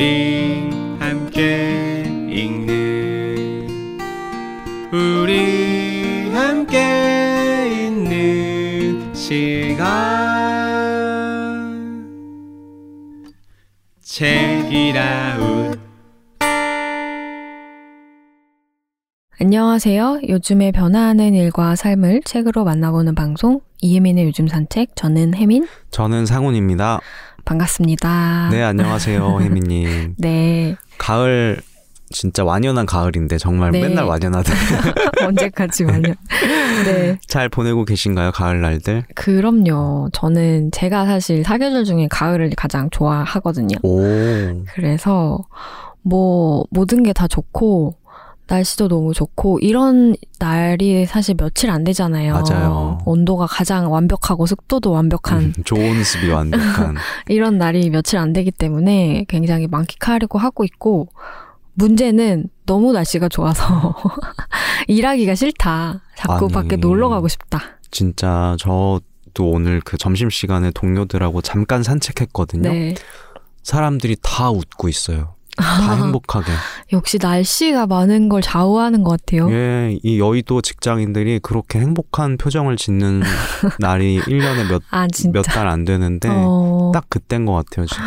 우리 함께 읽는 우리 함께 있는 시간 책이라웃 안녕하세요. 요즘에 변화하는 일과 삶을 책으로 만나보는 방송 이혜민의 요즘 산책 저는 혜민 저는 상훈입니다. 반갑습니다. 네, 안녕하세요, 혜민님. 네. 가을 진짜 완연한 가을인데 정말 네. 맨날 완연하더라고요. 언제까지 말요. 네. 잘 보내고 계신가요, 가을 날들? 그럼요. 저는 제가 사실 사계절 중에 가을을 가장 좋아하거든요. 오, 그래서 뭐 모든 게 다 좋고 날씨도 너무 좋고 이런 날이 사실 며칠 안 되잖아요. 맞아요. 온도가 가장 완벽하고 습도도 완벽한 음, 좋은 습이 완벽한. 이런 날이 며칠 안 되기 때문에 굉장히 만끽하려고 하고 있고 문제는 너무 날씨가 좋아서 일하기가 싫다. 자꾸 아니. 밖에 놀러 가고 싶다. 진짜 저도 오늘 그 점심 시간에 동료들하고 잠깐 산책했거든요. 네. 사람들이 다 웃고 있어요. 다 행복하게. 역시 날씨가 많은 걸 좌우하는 것 같아요. 예, 이 여의도 직장인들이 그렇게 행복한 표정을 짓는 날이 1년에 몇, 아. 몇달 안 되는데, 어, 딱 그때인 것 같아요, 지금.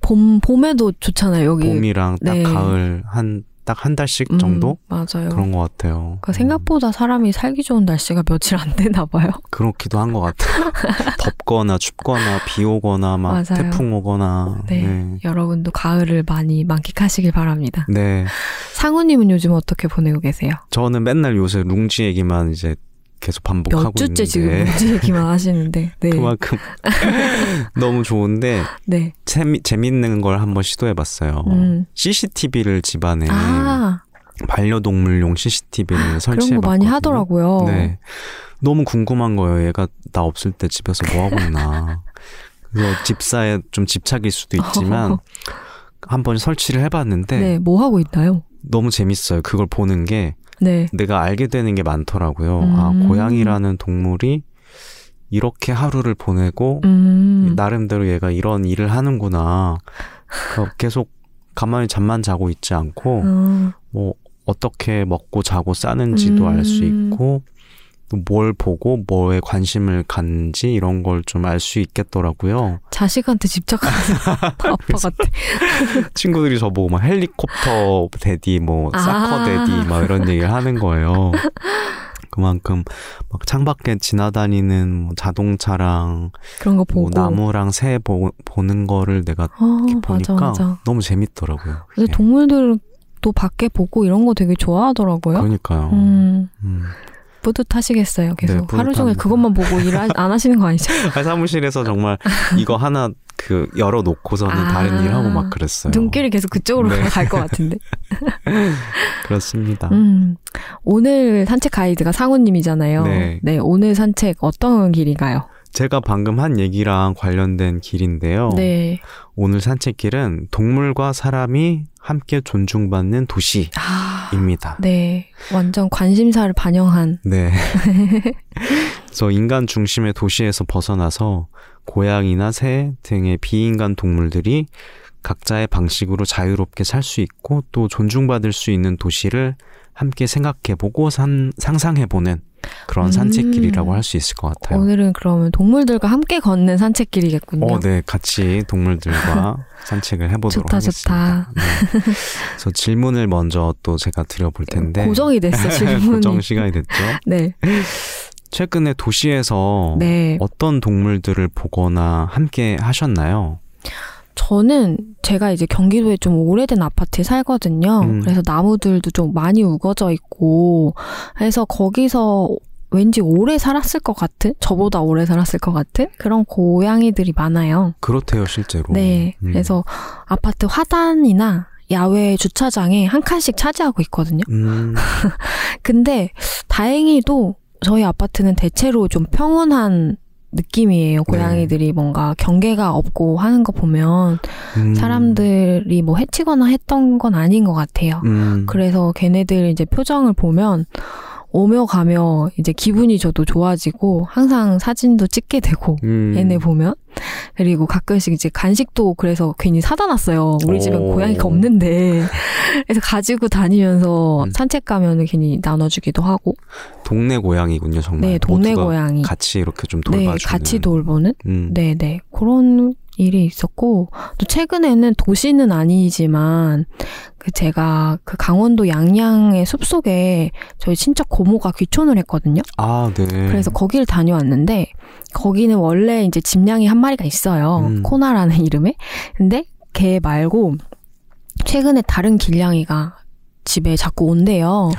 봄 봄에도 좋잖아요. 여기. 봄이랑 딱 네. 가을 한 딱 한 달씩 음, 정도 맞아요. 그런 것 같아요. 그러니까 생각보다 사람이 살기 좋은 날씨가 며칠 안 되나 봐요. 음, 그렇기도 한 것 같아요. 덥거나 춥거나 비 오거나 막 맞아요. 태풍 오거나. 네. 네. 여러분도 가을을 많이 만끽하시길 바랍니다. 네. 상우님은 요즘 어떻게 보내고 계세요? 저는 맨날 요새 룽지 얘기만 이제 계속 반복하고 몇 주째 있는데 지금 문제 얘기만 하시는데. 네. 그만큼 너무 좋은데 네. 재미, 재밌는 걸 한번 시도해봤어요. 음. CCTV를 집안에 아, 반려동물용 CCTV를 그런 설치해봤거든요. 거 많이 하더라고요. 네. 너무 궁금한 거예요. 얘가 나 없을 때 집에서 뭐 하고 있나. 그래서 집사에 좀 집착일 수도 있지만 한번 설치를 해봤는데 네, 뭐 하고 있나요? 너무 재밌어요. 그걸 보는 게 네. 내가 알게 되는 게 많더라고요. 음. 아, 고양이라는 동물이 이렇게 하루를 보내고 음. 나름대로 얘가 이런 일을 하는구나. 그 계속 가만히 잠만 자고 있지 않고 어, 뭐 어떻게 먹고 자고 싸는지도 알수 음. 있고 또 뭘 보고 뭐에 관심을 갖는지 이런 걸 좀 알 수 있겠더라고요. 자식한테 집착하는 아빠 같아. 친구들이 저보고 막 헬리콥터 데디 뭐 아. 사커 데디 막 이런 얘기를 하는 거예요. 그만큼 막 창밖에 지나다니는 뭐 자동차랑 그런 거뭐 보고. 나무랑 새 보, 보는 거를 내가 어, 이렇게 맞아, 보니까 맞아. 너무 재밌더라고요. 근데 그게. 동물들도 밖에 보고 이런 거 되게 좋아하더라고요. 그러니까요. 음, 음. 뿌듯하시겠어요. 계속 네, 하루 종일. 그것만 보고 일 안 하시는 거 아니죠? 아, 사무실에서 정말 이거 하나 그 열어 놓고서는 아. 다른 일 하고 막 그랬어요. 눈길이 계속 그쪽으로 네. 갈것 같은데. 그렇습니다. 음, 오늘 산책 가이드가 상우님이잖아요. 네. 오늘 산책 어떤 길인가요? 제가 방금 한 얘기랑 관련된 길인데요. 네. 오늘 산책길은 동물과 사람이 함께 존중받는 도시 입니다. 아, 네. 완전 관심사를 반영한. 네. 그래서 인간 중심의 도시에서 벗어나서 고양이나 새 등의 비인간 동물들이 각자의 방식으로 자유롭게 살 수 있고 또 존중받을 수 있는 도시를 함께 생각해보고 산, 상상해보는 그런 음. 산책길이라고 할 수 있을 것 같아요. 오늘은 그러면 동물들과 함께 걷는 산책길이겠군요. 어, 네, 같이 동물들과 산책을 해보도록 좋다, 하겠습니다. 네. 그래서 질문을 먼저 또 제가 드려볼 텐데 고정이 됐어, 질문이. 고정 시간이 됐죠. 네. 최근에 도시에서 네. 어떤 동물들을 보거나 함께 하셨나요? 저는 제가 이제 경기도에 좀 오래된 아파트에 살거든요. 음. 그래서 나무들도 좀 많이 우거져 있고 해서 거기서 왠지 오래 살았을 것 같은 저보다 오래 살았을 것 같은 그런 고양이들이 많아요. 그렇대요, 실제로. 네. 음. 그래서 아파트 화단이나 야외 주차장에 한 칸씩 차지하고 있거든요. 음, 근데 다행히도 저희 아파트는 대체로 좀 평온한 느낌이에요. 고양이들이 뭔가 경계가 없고 하는 거 보면 음, 사람들이 뭐 해치거나 했던 건 아닌 것 같아요. 음, 그래서 걔네들 이제 표정을 보면 오며 가며 이제 기분이 저도 좋아지고 항상 사진도 찍게 되고 음. 얘네 보면 그리고 가끔씩 이제 간식도 그래서 괜히 사다 놨어요. 우리 집엔 오. 고양이가 없는데 그래서 가지고 다니면서 음. 산책 가면은 괜히 나눠주기도 하고 동네 고양이군요, 정말. 네 동네 고양이 같이 이렇게 좀네 돌봐주는. 같이 돌보는 음. 네네 그런 일이 있었고 또 최근에는 도시는 아니지만 그 제가 그 강원도 양양의 숲속에 저희 친척 고모가 귀촌을 했거든요. 아, 네. 그래서 거기를 다녀왔는데 거기는 원래 이제 집냥이 한 마리가 있어요. 음. 코나라는 이름의. 근데 걔 말고 최근에 다른 길냥이가 집에 자꾸 온대요.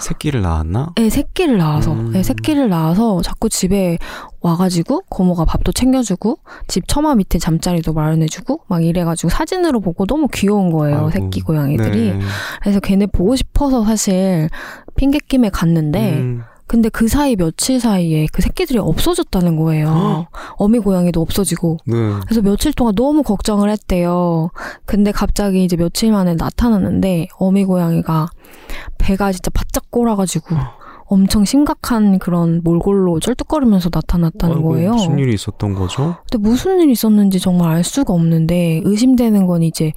새끼를 낳았나? 네, 새끼를 낳아서. 음. 네, 새끼를 낳아서 자꾸 집에 와가지고 고모가 밥도 챙겨주고 집 처마 밑에 잠자리도 마련해주고 막 이래가지고 사진으로 보고 너무 귀여운 거예요. 아이고. 새끼 고양이들이. 네. 그래서 걔네 보고 싶어서 사실 핑계 김에 갔는데 음. 근데 그 사이 며칠 사이에 그 새끼들이 없어졌다는 거예요. 어미 고양이도 없어지고. 네. 그래서 며칠 동안 너무 걱정을 했대요. 근데 갑자기 이제 며칠 만에 나타났는데 어미 고양이가 배가 진짜 바짝 꼬라가지고 엄청 심각한 그런 몰골로 쩔뚝거리면서 나타났다는 아이고, 거예요. 무슨 일이 있었던 거죠? 근데 무슨 일이 있었는지 정말 알 수가 없는데 의심되는 건 이제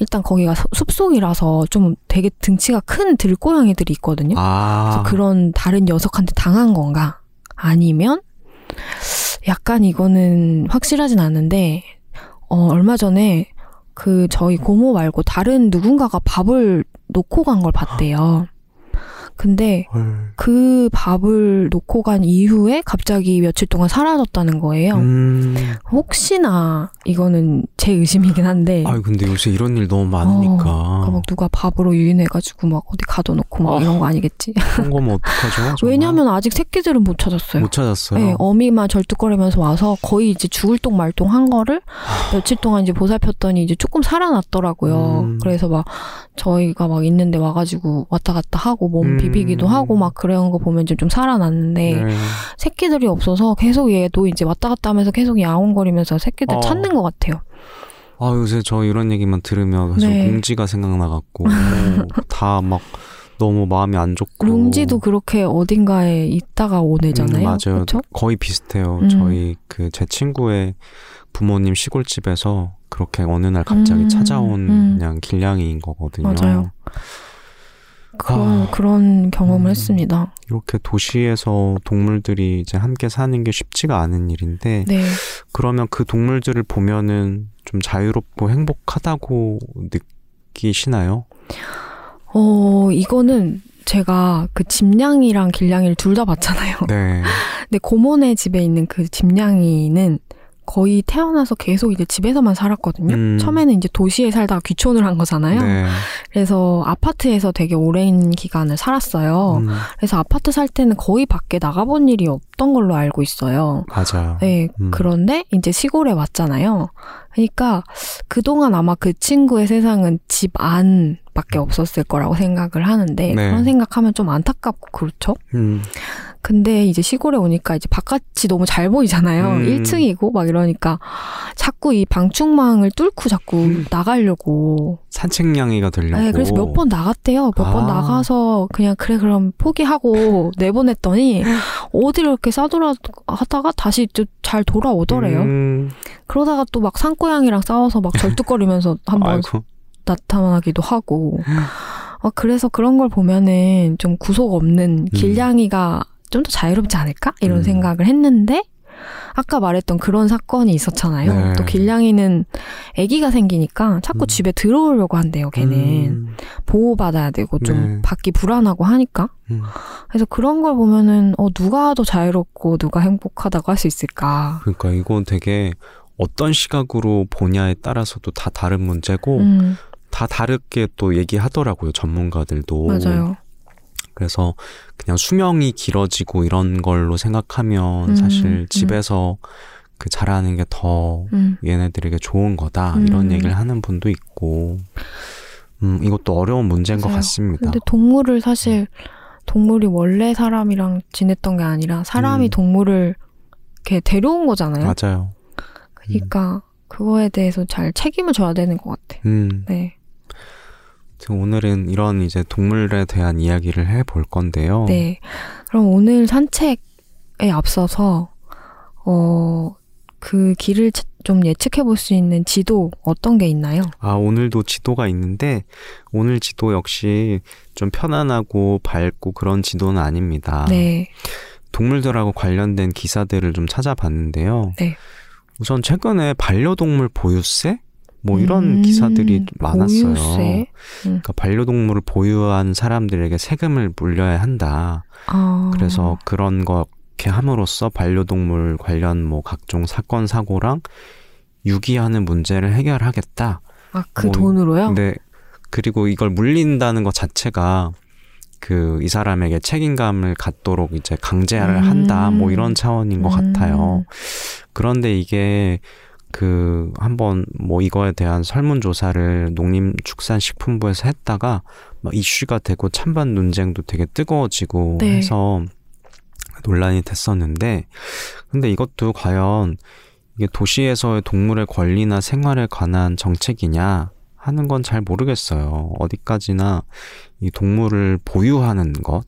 일단 거기가 서- 숲속이라서 좀 되게 등치가 큰 들고양이들이 있거든요. 아. 그래서 그런 다른 녀석한테 당한 건가? 아니면 약간 이거는 확실하진 않은데 어, 얼마 전에 그 저희 고모 말고 다른 누군가가 밥을 놓고 간 걸 봤대요. 근데 헐. 그 밥을 놓고 간 이후에 갑자기 며칠 동안 사라졌다는 거예요. 음. 혹시나 이거는 제 의심이긴 한데 아유, 근데 요새 이런 일 너무 많으니까. 그러니까 막 누가 밥으로 유인해가지고 막 어디 가둬놓고 막 아. 이런 거 아니겠지? 그런 거면 어떡하죠? 정말? 왜냐면 아직 새끼들은 못 찾았어요. 못 찾았어요. 네, 어미만 절뚝거리면서 와서 거의 이제 죽을 똥 말똥 한 거를 며칠 동안 이제 보살폈더니 이제 조금 살아났더라고요. 음. 그래서 막 저희가 막 있는데 와가지고 왔다 갔다 하고 몸 음. 비비기도 하고 막 그런 거 보면 좀, 좀 살아났는데 네. 새끼들이 없어서 계속 얘도 이제 왔다 갔다 하면서 계속 야옹거리면서 새끼들 어. 찾는 것 같아요. 아, 요새 저 이런 얘기만 들으면 계속 네. 룽지가 생각나갖고. 다 막 너무 마음이 안 좋고. 룽지도 그렇게 어딘가에 있다가 온 애잖아요. 음, 맞아요. 그쵸? 거의 비슷해요. 음. 저희 그 제 친구의 부모님 시골집에서 그렇게 어느 날 갑자기 음, 찾아온 음. 그냥 길냥이인 거거든요. 맞아요. 그런, 아. 그런 경험을 음. 했습니다. 이렇게 도시에서 동물들이 이제 함께 사는 게 쉽지가 않은 일인데 네. 그러면 그 동물들을 보면은 좀 자유롭고 행복하다고 느끼시나요? 어, 이거는 제가 그 집냥이랑 길냥이를 둘 다 봤잖아요. 네. 근데 고모네 집에 있는 그 집냥이는 거의 태어나서 계속 이제 집에서만 살았거든요. 음. 처음에는 이제 도시에 살다가 귀촌을 한 거잖아요. 네. 그래서 아파트에서 되게 오랜 기간을 살았어요. 음, 그래서 아파트 살 때는 거의 밖에 나가본 일이 없던 걸로 알고 있어요. 맞아요. 네, 음. 그런데 이제 시골에 왔잖아요. 그러니까 그동안 아마 그 친구의 세상은 집 안 밖에 없었을 거라고 생각을 하는데 네. 그런 생각하면 좀 안타깝고 그렇죠. 음, 근데 이제 시골에 오니까 이제 바깥이 너무 잘 보이잖아요. 음. 1층이고 막 이러니까 자꾸 이 방충망을 뚫고 자꾸 음. 나가려고. 산책냥이가 되려고. 네, 그래서 몇 번 나갔대요. 몇번 아. 나가서 그냥 그래 그럼 포기하고 내보냈더니 어디를 이렇게 싸돌아 하다가 다시 좀잘 돌아오더래요. 음, 그러다가 또 막 산고양이랑 싸워서 막 절뚝거리면서 한번. 나타나기도 하고. 어, 그래서 그런 걸 보면은 좀 구속 없는 길냥이가 좀 더 자유롭지 않을까? 이런 음. 생각을 했는데, 아까 말했던 그런 사건이 있었잖아요. 네. 또 길냥이는 아기가 생기니까 자꾸 음. 집에 들어오려고 한대요, 걔는. 음, 보호받아야 되고 좀 네. 밖이 불안하고 하니까. 음. 그래서 그런 걸 보면은, 어, 누가 더 자유롭고 누가 행복하다고 할 수 있을까. 그러니까 이건 되게 어떤 시각으로 보냐에 따라서도 다 다른 문제고 음, 다 다르게 또 얘기하더라고요 전문가들도. 맞아요. 그래서 그냥 수명이 길어지고 이런 걸로 생각하면 음, 사실 음. 집에서 그 자라는 게더 음. 얘네들에게 좋은 거다 음. 이런 얘기를 하는 분도 있고 음 이것도 어려운 문제인 것 맞아요. 같습니다. 근데 동물을 사실 동물이 원래 사람이랑 지냈던 게 아니라 사람이 음. 동물을 이렇게 데려온 거잖아요. 맞아요. 그러니까 그거에 대해서 잘 책임을 져야 되는 것 같아. 음 네. 오늘은 이런 이제 동물에 대한 이야기를 해볼 건데요. 네. 그럼 오늘 산책에 앞서서 어, 그 길을 치- 좀 예측해 볼 수 있는 지도 어떤 게 있나요? 아, 오늘도 지도가 있는데, 오늘 지도 역시 좀 편안하고 밝고 그런 지도는 아닙니다. 네. 동물들하고 관련된 기사들을 좀 찾아봤는데요. 네. 우선 최근에 반려동물 보유세? 뭐 이런 음, 기사들이 많았어요. 보유세. 그러니까 반려동물을 보유한 사람들에게 세금을 물려야 한다. 아. 그래서 그런 거 이렇게 함으로써 반려동물 관련 뭐 각종 사건 사고랑 유기하는 문제를 해결하겠다. 아, 그 뭐, 돈으로요? 근데 그리고 이걸 물린다는 것 자체가 그 이 사람에게 책임감을 갖도록 이제 강제를 음. 한다. 뭐 이런 차원인 것 음. 같아요. 그런데 이게 그 한번 뭐 이거에 대한 설문조사를 농림축산식품부에서 했다가 막 이슈가 되고 찬반 논쟁도 되게 뜨거워지고 네. 해서 논란이 됐었는데 근데 이것도 과연 이게 도시에서의 동물의 권리나 생활에 관한 정책이냐 하는 건 잘 모르겠어요. 어디까지나 이 동물을 보유하는 것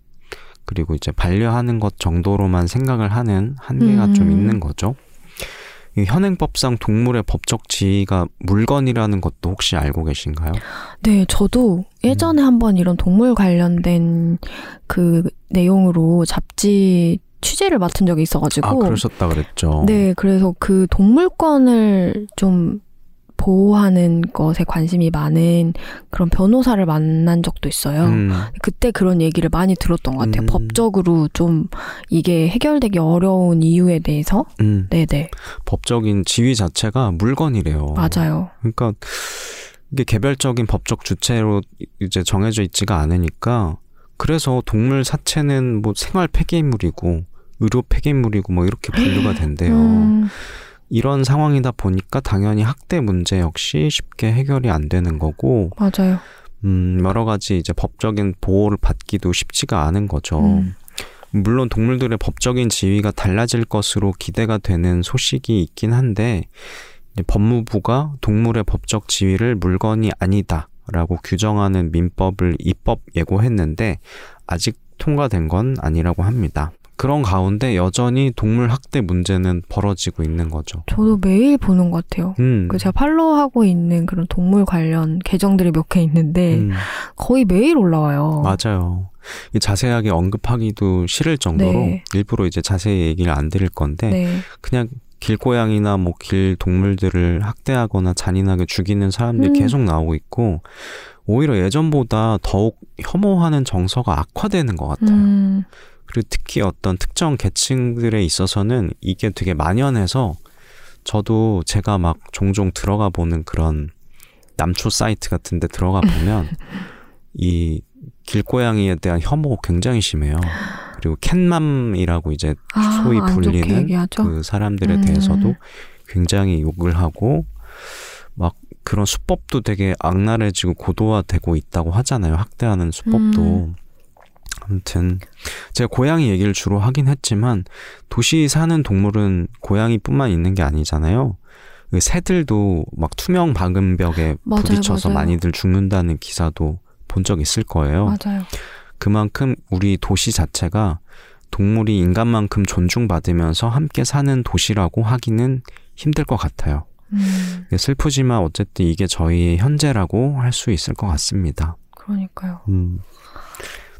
그리고 이제 반려하는 것 정도로만 생각을 하는 한계가 좀 음. 있는 거죠. 이 현행법상 동물의 법적 지위가 물건이라는 것도 혹시 알고 계신가요? 네, 저도 예전에 음. 한번 이런 동물 관련된 그 내용으로 잡지 취재를 맡은 적이 있어가지고. 아, 그러셨다 그랬죠. 네, 그래서 그 동물권을 좀 보호하는 것에 관심이 많은 그런 변호사를 만난 적도 있어요. 음, 그때 그런 얘기를 많이 들었던 것 같아요. 음. 법적으로 좀 이게 해결되기 어려운 이유에 대해서. 음, 네네. 법적인 지위 자체가 물건이래요. 맞아요. 그러니까 이게 개별적인 법적 주체로 이제 정해져 있지가 않으니까 그래서 동물 사체는 뭐 생활 폐기물이고 의료 폐기물이고 뭐 이렇게 분류가 된대요. 음, 이런 상황이다 보니까 당연히 학대 문제 역시 쉽게 해결이 안 되는 거고 맞아요. 음, 여러 가지 이제 법적인 보호를 받기도 쉽지가 않은 거죠. 음. 물론 동물들의 법적인 지위가 달라질 것으로 기대가 되는 소식이 있긴 한데 법무부가 동물의 법적 지위를 물건이 아니다라고 규정하는 민법을 입법 예고했는데 아직 통과된 건 아니라고 합니다. 그런 가운데 여전히 동물 학대 문제는 벌어지고 있는 거죠. 저도 매일 보는 것 같아요. 음. 그 제가 팔로우하고 있는 그런 동물 관련 계정들이 몇 개 있는데 음, 거의 매일 올라와요. 맞아요. 이 자세하게 언급하기도 싫을 정도로 네. 일부러 이제 자세히 얘기를 안 드릴 건데 네. 그냥 길고양이나 뭐 길 동물들을 학대하거나 잔인하게 죽이는 사람들이 음. 계속 나오고 있고 오히려 예전보다 더욱 혐오하는 정서가 악화되는 것 같아요. 음, 그리고 특히 어떤 특정 계층들에 있어서는 이게 되게 만연해서 저도 제가 막 종종 들어가 보는 그런 남초 사이트 같은 데 들어가 보면 이 길고양이에 대한 혐오가 굉장히 심해요. 그리고 캣맘이라고 이제 아, 소위 불리는. 그 사람들에 음. 대해서도 굉장히 욕을 하고 막 그런 수법도 되게 악랄해지고 고도화되고 있다고 하잖아요. 학대하는 수법도. 음. 아무튼 제가 고양이 얘기를 주로 하긴 했지만 도시 사는 동물은 고양이뿐만 있는 게 아니잖아요. 그 새들도 막 투명 방음벽에 맞아요, 부딪혀서 맞아요. 많이들 죽는다는 기사도 본 적 있을 거예요. 맞아요. 그만큼 우리 도시 자체가 동물이 인간만큼 존중받으면서 함께 사는 도시라고 하기는 힘들 것 같아요. 음, 슬프지만 어쨌든 이게 저희의 현재라고 할 수 있을 것 같습니다. 그러니까요. 음.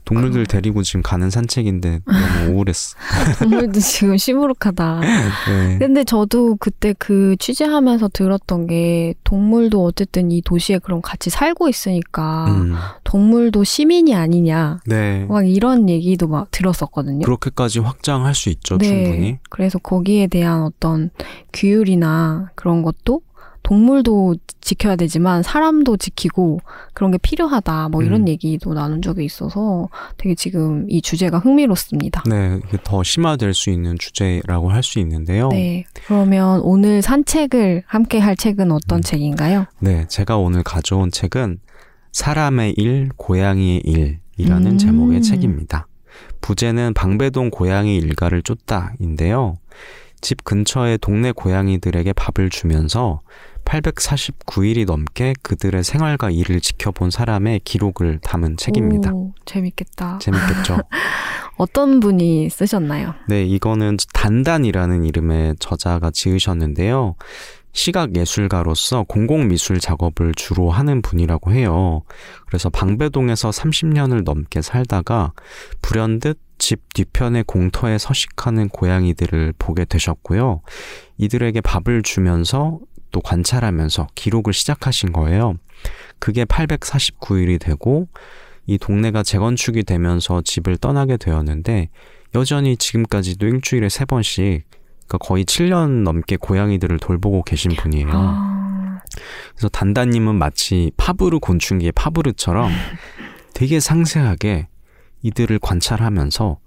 동물들 데리고 지금 가는 산책인데 너무 우울했어. 동물도 지금 시무룩하다. 네. 근데 저도 그때 그 취재하면서 들었던 게 동물도 어쨌든 이 도시에 그럼 같이 살고 있으니까 음. 동물도 시민이 아니냐. 네. 막 이런 얘기도 막 들었었거든요. 그렇게까지 확장할 수 있죠, 네. 충분히. 그래서 거기에 대한 어떤 규율이나 그런 것도 동물도 지켜야 되지만 사람도 지키고 그런 게 필요하다. 뭐 이런 음. 얘기도 나눈 적이 있어서 되게 지금 이 주제가 흥미롭습니다. 네, 더 심화될 수 있는 주제라고 할 수 있는데요. 네. 그러면 오늘 산책을 함께 할 책은 어떤 음. 책인가요? 네, 제가 오늘 가져온 책은 사람의 일, 고양이의 일이라는 음. 제목의 책입니다. 부제는 방배동 고양이 일가를 쫓다인데요. 집 근처의 동네 고양이들에게 밥을 주면서 849일이 넘게 그들의 생활과 일을 지켜본 사람의 기록을 담은 책입니다. 오, 재밌겠다. 재밌겠죠? 어떤 분이 쓰셨나요? 네, 이거는 단단이라는 이름의 저자가 지으셨는데요. 시각 예술가로서 공공미술 작업을 주로 하는 분이라고 해요. 그래서 방배동에서 30년을 넘게 살다가 불현듯 집 뒤편의 공터에 서식하는 고양이들을 보게 되셨고요. 이들에게 밥을 주면서 또 관찰하면서 기록을 시작하신 거예요. 그게 849일이 되고 이 동네가 재건축이 되면서 집을 떠나게 되었는데 여전히 지금까지도 일주일에 세 번씩 그러니까 거의 7년 넘게 고양이들을 돌보고 계신 분이에요. 아, 그래서 단단님은 마치 파브르 곤충기의 파브르처럼 되게 상세하게 이들을 관찰하면서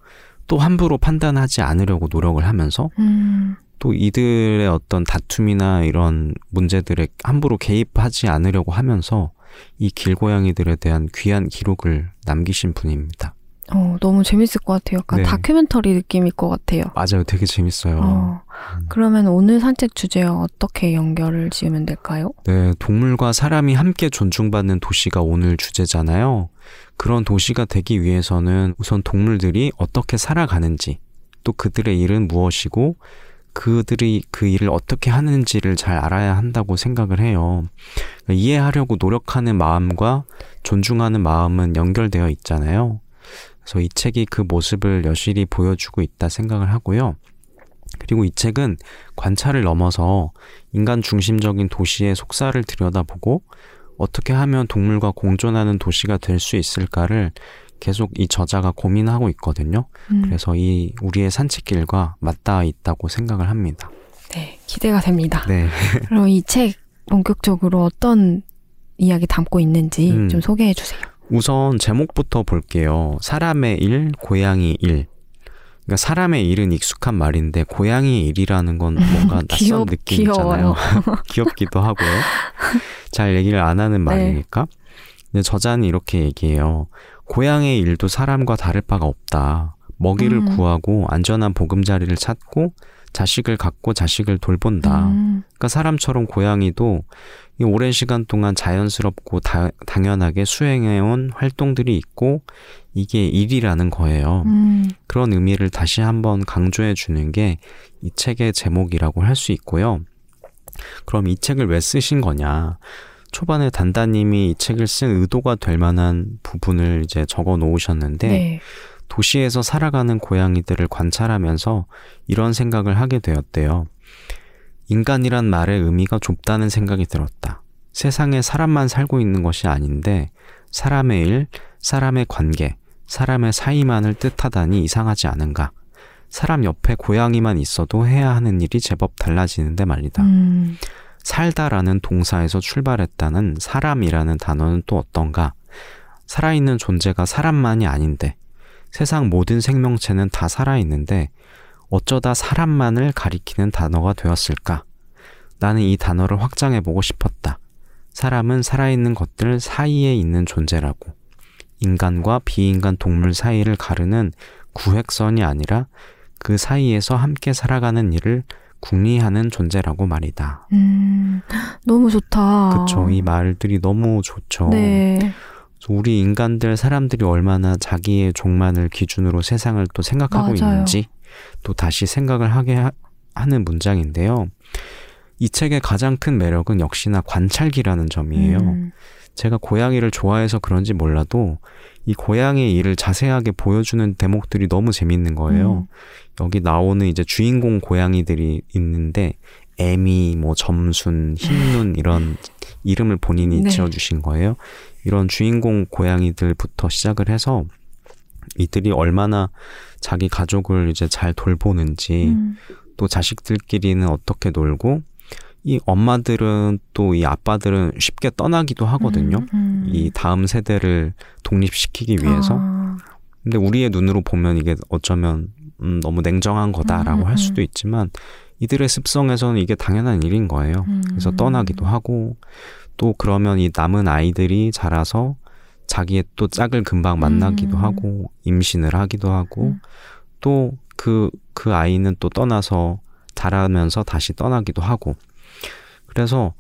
또 함부로 판단하지 않으려고 노력을 하면서 음, 또 이들의 어떤 다툼이나 이런 문제들에 함부로 개입하지 않으려고 하면서 이 길고양이들에 대한 귀한 기록을 남기신 분입니다. 어, 너무 재밌을 것 같아요. 약간 네. 다큐멘터리 느낌일 것 같아요. 맞아요. 되게 재밌어요. 어, 음. 그러면 오늘 산책 주제와 어떻게 연결을 지으면 될까요? 네, 동물과 사람이 함께 존중받는 도시가 오늘 주제잖아요. 그런 도시가 되기 위해서는 우선 동물들이 어떻게 살아가는지, 또 그들의 일은 무엇이고, 그들이 그 일을 어떻게 하는지를 잘 알아야 한다고 생각을 해요. 그러니까 이해하려고 노력하는 마음과 존중하는 마음은 연결되어 있잖아요. 그래서 이 책이 그 모습을 여실히 보여주고 있다 생각을 하고요. 그리고 이 책은 관찰을 넘어서 인간 중심적인 도시의 속사를 들여다보고 어떻게 하면 동물과 공존하는 도시가 될 수 있을까를 계속 이 저자가 고민하고 있거든요. 음, 그래서 이 우리의 산책길과 맞닿아 있다고 생각을 합니다. 네, 기대가 됩니다. 네. 그럼 이 책 본격적으로 어떤 이야기 담고 있는지 음. 좀 소개해 주세요. 우선 제목부터 볼게요. 사람의 일, 고양이 일. 그러니까 사람의 일은 익숙한 말인데 고양이 일이라는 건 뭔가 낯선 느낌이잖아요. 귀엽기도 하고요. 잘 얘기를 안 하는 네. 말이니까. 근데 저자는 이렇게 얘기해요. 고양이의 일도 사람과 다를 바가 없다. 먹이를 음. 구하고 안전한 보금자리를 찾고 자식을 갖고 자식을 돌본다. 음, 그러니까 사람처럼 고양이도 이 오랜 시간 동안 자연스럽고 다- 당연하게 수행해온 활동들이 있고 이게 일이라는 거예요. 음, 그런 의미를 다시 한번 강조해 주는 게 이 책의 제목이라고 할 수 있고요. 그럼 이 책을 왜 쓰신 거냐? 초반에 단다님이 이 책을 쓴 의도가 될 만한 부분을 이제 적어 놓으셨는데 네. 도시에서 살아가는 고양이들을 관찰하면서 이런 생각을 하게 되었대요. 인간이란 말의 의미가 좁다는 생각이 들었다. 세상에 사람만 살고 있는 것이 아닌데 사람의 일, 사람의 관계, 사람의 사이만을 뜻하다니 이상하지 않은가. 사람 옆에 고양이만 있어도 해야 하는 일이 제법 달라지는데 말이다. 음, 살다라는 동사에서 출발했다는 사람이라는 단어는 또 어떤가? 살아있는 존재가 사람만이 아닌데 세상 모든 생명체는 다 살아있는데 어쩌다 사람만을 가리키는 단어가 되었을까? 나는 이 단어를 확장해보고 싶었다. 사람은 살아있는 것들 사이에 있는 존재라고. 인간과 비인간 동물 사이를 가르는 구획선이 아니라 그 사이에서 함께 살아가는 일을 궁리하는 존재라고 말이다. 음, 너무 좋다. 그쵸. 이 말들이 너무 좋죠. 네. 우리 인간들, 사람들이 얼마나 자기의 종만을 기준으로 세상을 또 생각하고 맞아요. 있는지 또 다시 생각을 하게 하, 는 문장인데요. 이 책의 가장 큰 매력은 역시나 관찰기라는 점이에요. 음, 제가 고양이를 좋아해서 그런지 몰라도 이 고양이의 일을 자세하게 보여주는 대목들이 너무 재밌는 거예요. 여기 나오는 이제 주인공 고양이들이 있는데 에미, 뭐 점순, 흰눈 이런 이름을 본인이 네. 지어주신 거예요. 이런 주인공 고양이들부터 시작을 해서 이들이 얼마나 자기 가족을 이제 잘 돌보는지 음, 또 자식들끼리는 어떻게 놀고 이 엄마들은 또 이 아빠들은 쉽게 떠나기도 하거든요. 음, 음. 이 다음 세대를 독립시키기 위해서. 아, 근데 우리의 눈으로 보면 이게 어쩌면 음, 너무 냉정한 거다라고 음, 할 음. 수도 있지만 이들의 습성에서는 이게 당연한 일인 거예요. 음. 그래서 떠나기도 하고 또 그러면 이 남은 아이들이 자라서 자기의 또 짝을 금방 만나기도 음. 하고 임신을 하기도 하고 음. 또그그 아이는 또 떠나서 자라면서 다시 떠나기도 하고 그래서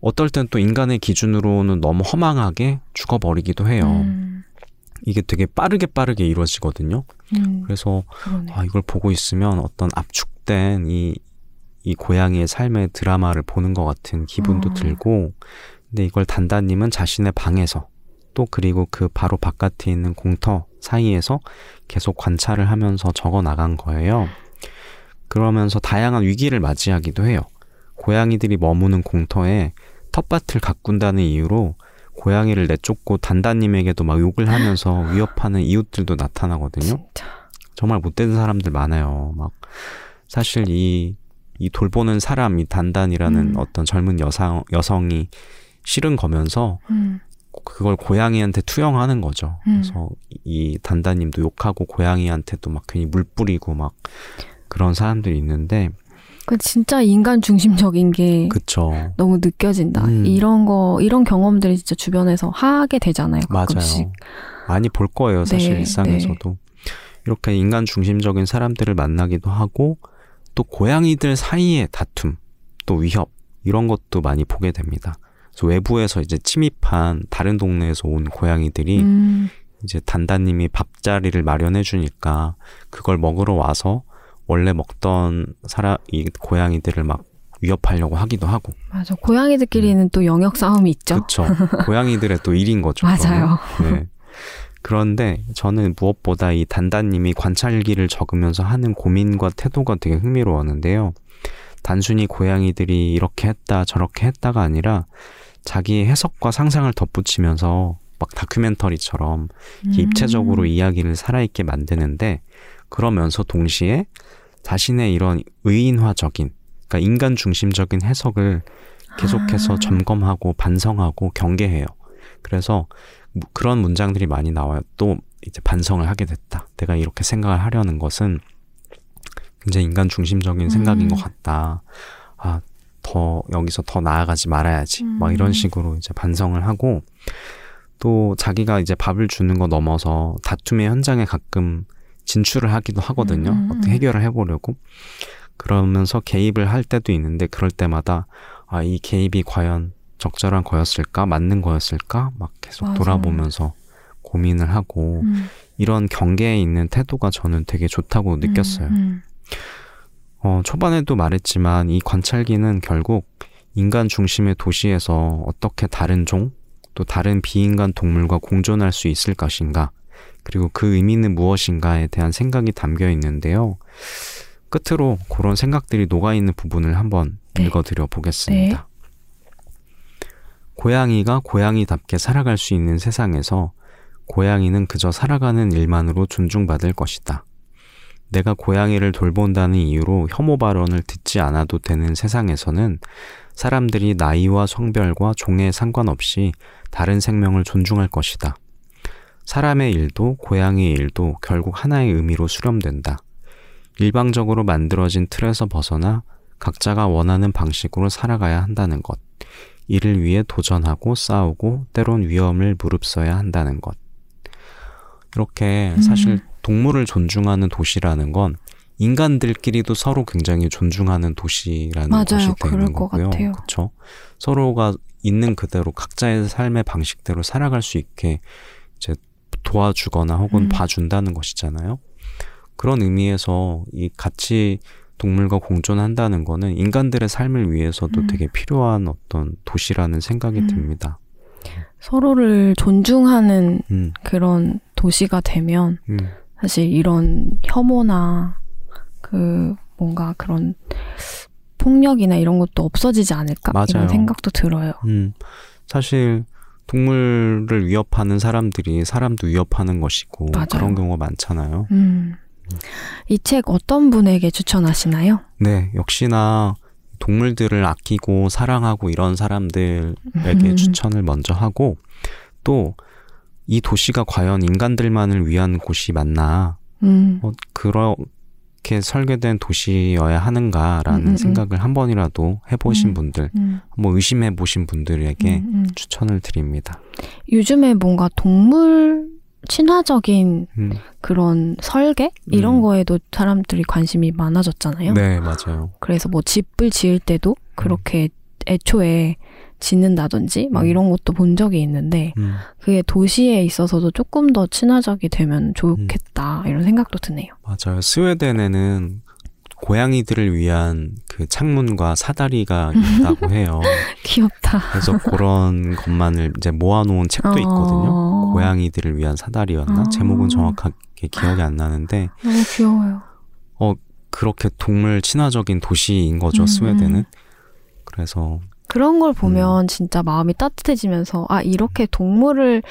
어떨 땐 또 인간의 기준으로는 너무 허망하게 죽어버리기도 해요. 음, 이게 되게 빠르게 빠르게 이루어지거든요. 음, 그래서 그러네. 아, 이걸 보고 있으면 어떤 압축된 이, 이 고양이의 삶의 드라마를 보는 것 같은 기분도 어. 들고, 근데 이걸 단다님은 자신의 방에서 또 그리고 그 바로 바깥에 있는 공터 사이에서 계속 관찰을 하면서 적어 나간 거예요. 그러면서 다양한 위기를 맞이하기도 해요. 고양이들이 머무는 공터에 텃밭을 가꾼다는 이유로 고양이를 내쫓고 단다님에게도 막 욕을 하면서 위협하는 이웃들도 나타나거든요. 진짜. 정말 못된 사람들 많아요. 막 사실 이, 이 돌보는 사람, 이 단단이라는 음. 어떤 젊은 여성 여성이 싫은 거면서 음, 그걸 고양이한테 투영하는 거죠. 음. 그래서 이 단단님도 욕하고 고양이한테도 막 괜히 물 뿌리고 막 그런 사람들이 있는데 그 진짜 인간 중심적인 게 그쵸. 너무 느껴진다. 음. 이런 거 이런 경험들이 진짜 주변에서 하게 되잖아요. 가끔씩. 맞아요. 많이 볼 거예요, 사실 네, 일상에서도. 이렇게 인간 중심적인 사람들을 만나기도 하고, 또 고양이들 사이의 다툼, 또 위협, 이런 것도 많이 보게 됩니다. 그래서 외부에서 이제 침입한 다른 동네에서 온 고양이들이 음, 이제 단단님이 밥자리를 마련해 주니까 그걸 먹으러 와서 원래 먹던 사람, 이 고양이들을 막 위협하려고 하기도 하고. 맞아. 고양이들끼리는 또 영역 싸움이 있죠. 음. 그쵸. 고양이들의 또 일인 거죠. 맞아요. 네. 그런데 저는 무엇보다 이 단단님이 관찰기를 적으면서 하는 고민과 태도가 되게 흥미로웠는데요. 단순히 고양이들이 이렇게 했다 저렇게 했다가 아니라 자기의 해석과 상상을 덧붙이면서 막 다큐멘터리처럼 음. 입체적으로 이야기를 살아있게 만드는데 그러면서 동시에 자신의 이런 의인화적인 그러니까 인간 중심적인 해석을 계속해서 아. 점검하고 반성하고 경계해요. 그래서 무- 그런 문장들이 많이 나와요. 또 이제 반성을 하게 됐다. 내가 이렇게 생각을 하려는 것은 굉장히 인간 중심적인 생각인 음. 것 같다. 아, 더 여기서 더 나아가지 말아야지. 막 이런 음. 식으로 이제 반성을 하고 또 자기가 이제 밥을 주는 거 넘어서 다툼의 현장에 가끔 진출을 하기도 하거든요. 음, 음, 어떻게 음. 해결을 해보려고. 그러면서 개입을 할 때도 있는데 그럴 때마다 아, 이 개입이 과연 적절한 거였을까? 맞는 거였을까? 막 계속 맞아. 돌아보면서 고민을 하고 음, 이런 경계에 있는 태도가 저는 되게 좋다고 느꼈어요. 음, 어, 초반에도 말했지만 이 관찰기는 결국 인간 중심의 도시에서 어떻게 다른 종, 또 다른 비인간 동물과 공존할 수 있을 것인가, 그리고 그 의미는 무엇인가에 대한 생각이 담겨 있는데요. 끝으로 그런 생각들이 녹아있는 부분을 한번 네. 읽어드려 보겠습니다. 고양이가 고양이답게 살아갈 수 있는 세상에서 고양이는 그저 살아가는 일만으로 존중받을 것이다. 내가 고양이를 돌본다는 이유로 혐오 발언을 듣지 않아도 되는 세상에서는 사람들이 나이와 성별과 종에 상관없이 다른 생명을 존중할 것이다. 사람의 일도 고양이의 일도 결국 하나의 의미로 수렴된다. 일방적으로 만들어진 틀에서 벗어나 각자가 원하는 방식으로 살아가야 한다는 것. 이를 위해 도전하고 싸우고 때론 위험을 무릅써야 한다는 것. 이렇게 사실 음. 동물을 존중하는 도시라는 건 인간들끼리도 서로 굉장히 존중하는 도시라는 맞아요. 것이 되는 것 거고요. 같아요. 그렇죠. 서로가 있는 그대로 각자의 삶의 방식대로 살아갈 수 있게 이제 도와주거나 혹은 음. 봐준다는 것이잖아요. 그런 의미에서 이 같이 동물과 공존한다는 거는 인간들의 삶을 위해서도 음. 되게 필요한 어떤 도시라는 생각이 음. 듭니다. 서로를 존중하는 음, 그런 도시가 되면 음, 사실 이런 혐오나 그 뭔가 그런 폭력이나 이런 것도 없어지지 않을까 맞아요. 이런 생각도 들어요. 음. 사실 동물을 위협하는 사람들이 사람도 위협하는 것이고 맞아요. 그런 경우가 많잖아요. 음. 이 책 어떤 분에게 추천하시나요? 네, 역시나 동물들을 아끼고 사랑하고 이런 사람들에게 음. 추천을 먼저 하고 또 이 도시가 과연 인간들만을 위한 곳이 맞나 음. 어, 그렇게 설계된 도시여야 하는가라는 음, 음, 음. 생각을 한 번이라도 해보신 음. 분들 음. 한번 의심해 보신 분들에게. 추천을 드립니다. 요즘에 뭔가 동물 친화적인 음. 그런 설계 이런 음. 거에도 사람들이 관심이 많아졌잖아요. 네, 맞아요. 그래서 뭐 집을 지을 때도 그렇게 애초에 짓는다든지 막 음. 이런 것도 본 적이 있는데 음, 그게 도시에 있어서도 조금 더 친화적이 되면 좋겠다 이런 생각도 드네요. 맞아요. 스웨덴에는 고양이들을 위한 그 창문과 사다리가 있다고 해요. 귀엽다. 그래서 그런 것만을 이제 모아놓은 책도 있거든요. 어, 고양이들을 위한 사다리였나? 아. 제목은 정확하게 기억이 안 나는데 너무 귀여워요. 그렇게 동물 친화적인 도시인 거죠, 음, 스웨덴은. 그래서 그런 걸 음. 보면 진짜 마음이 따뜻해지면서 아 이렇게 동물을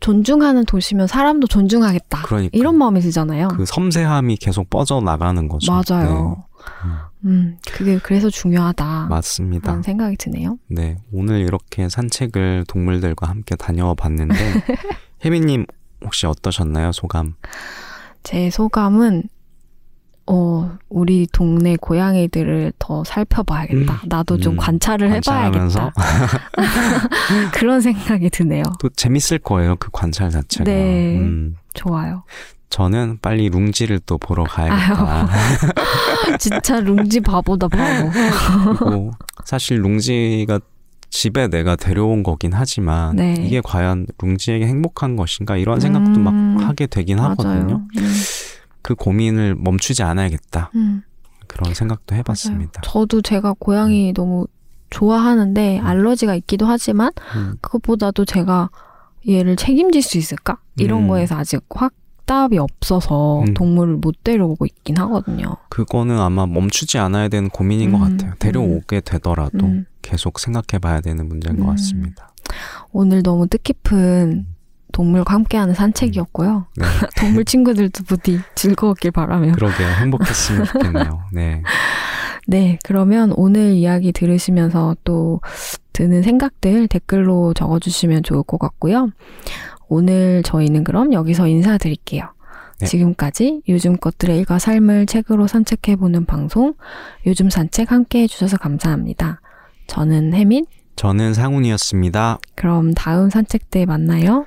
존중하는 도시면 사람도 존중하겠다. 그러니까 이런 마음이 들잖아요. 그 섬세함이 계속 뻗어 나가는 거죠. 맞아요. 네, 음, 그게 그래서 중요하다. 네, 맞습니다. 라는 생각이 드네요. 네, 오늘 이렇게 산책을 동물들과 함께 다녀와 봤는데 혜미님 혹시 어떠셨나요, 소감? 제 소감은 어 우리 동네 고양이들을 더 살펴봐야겠다. 나도 좀 음, 관찰을? 해봐야겠다. 그런 생각이 드네요. 또 재밌을 거예요, 그 관찰 자체가. 네. 음, 좋아요. 저는 빨리 룽지를 또 보러 가야겠다. 진짜 룽지 바보다 바보. 그리고 사실 룽지가 집에 내가 데려온 거긴 하지만 네. 이게 과연 룽지에게 행복한 것인가 이런 생각도 음, 막 하게 되긴 하거든요. 맞아요. 음, 그 고민을 멈추지 않아야겠다 음, 그런 생각도 맞아요. 해봤습니다. 저도 제가 고양이 너무 좋아하는데 알러지가 있기도 하지만 음, 그것보다도 제가 얘를 책임질 수 있을까? 이런 음. 거에서 아직 확 답이 없어서 음. 동물을 못 데려오고 있긴 하거든요. 그거는 아마 멈추지 않아야 되는 고민인 것 음, 같아요. 데려오게 되더라도 음. 계속 생각해 봐야 되는 문제인 것 음. 같습니다. 오늘 너무 뜻깊은 동물과 함께하는 산책이었고요. 네. 동물 친구들도 부디 즐거웠길 바라며. 그러게요. 행복했으면 좋겠네요. 네. 네, 그러면 오늘 이야기 들으시면서 또 드는 생각들 댓글로 적어주시면 좋을 것 같고요. 오늘 저희는 그럼 여기서 인사드릴게요. 네. 지금까지 요즘 것들의 일과 삶을 책으로 산책해보는 방송, 요즘 산책 함께 해주셔서 감사합니다. 저는 혜민. 저는 상훈이었습니다. 그럼 다음 산책 때 만나요.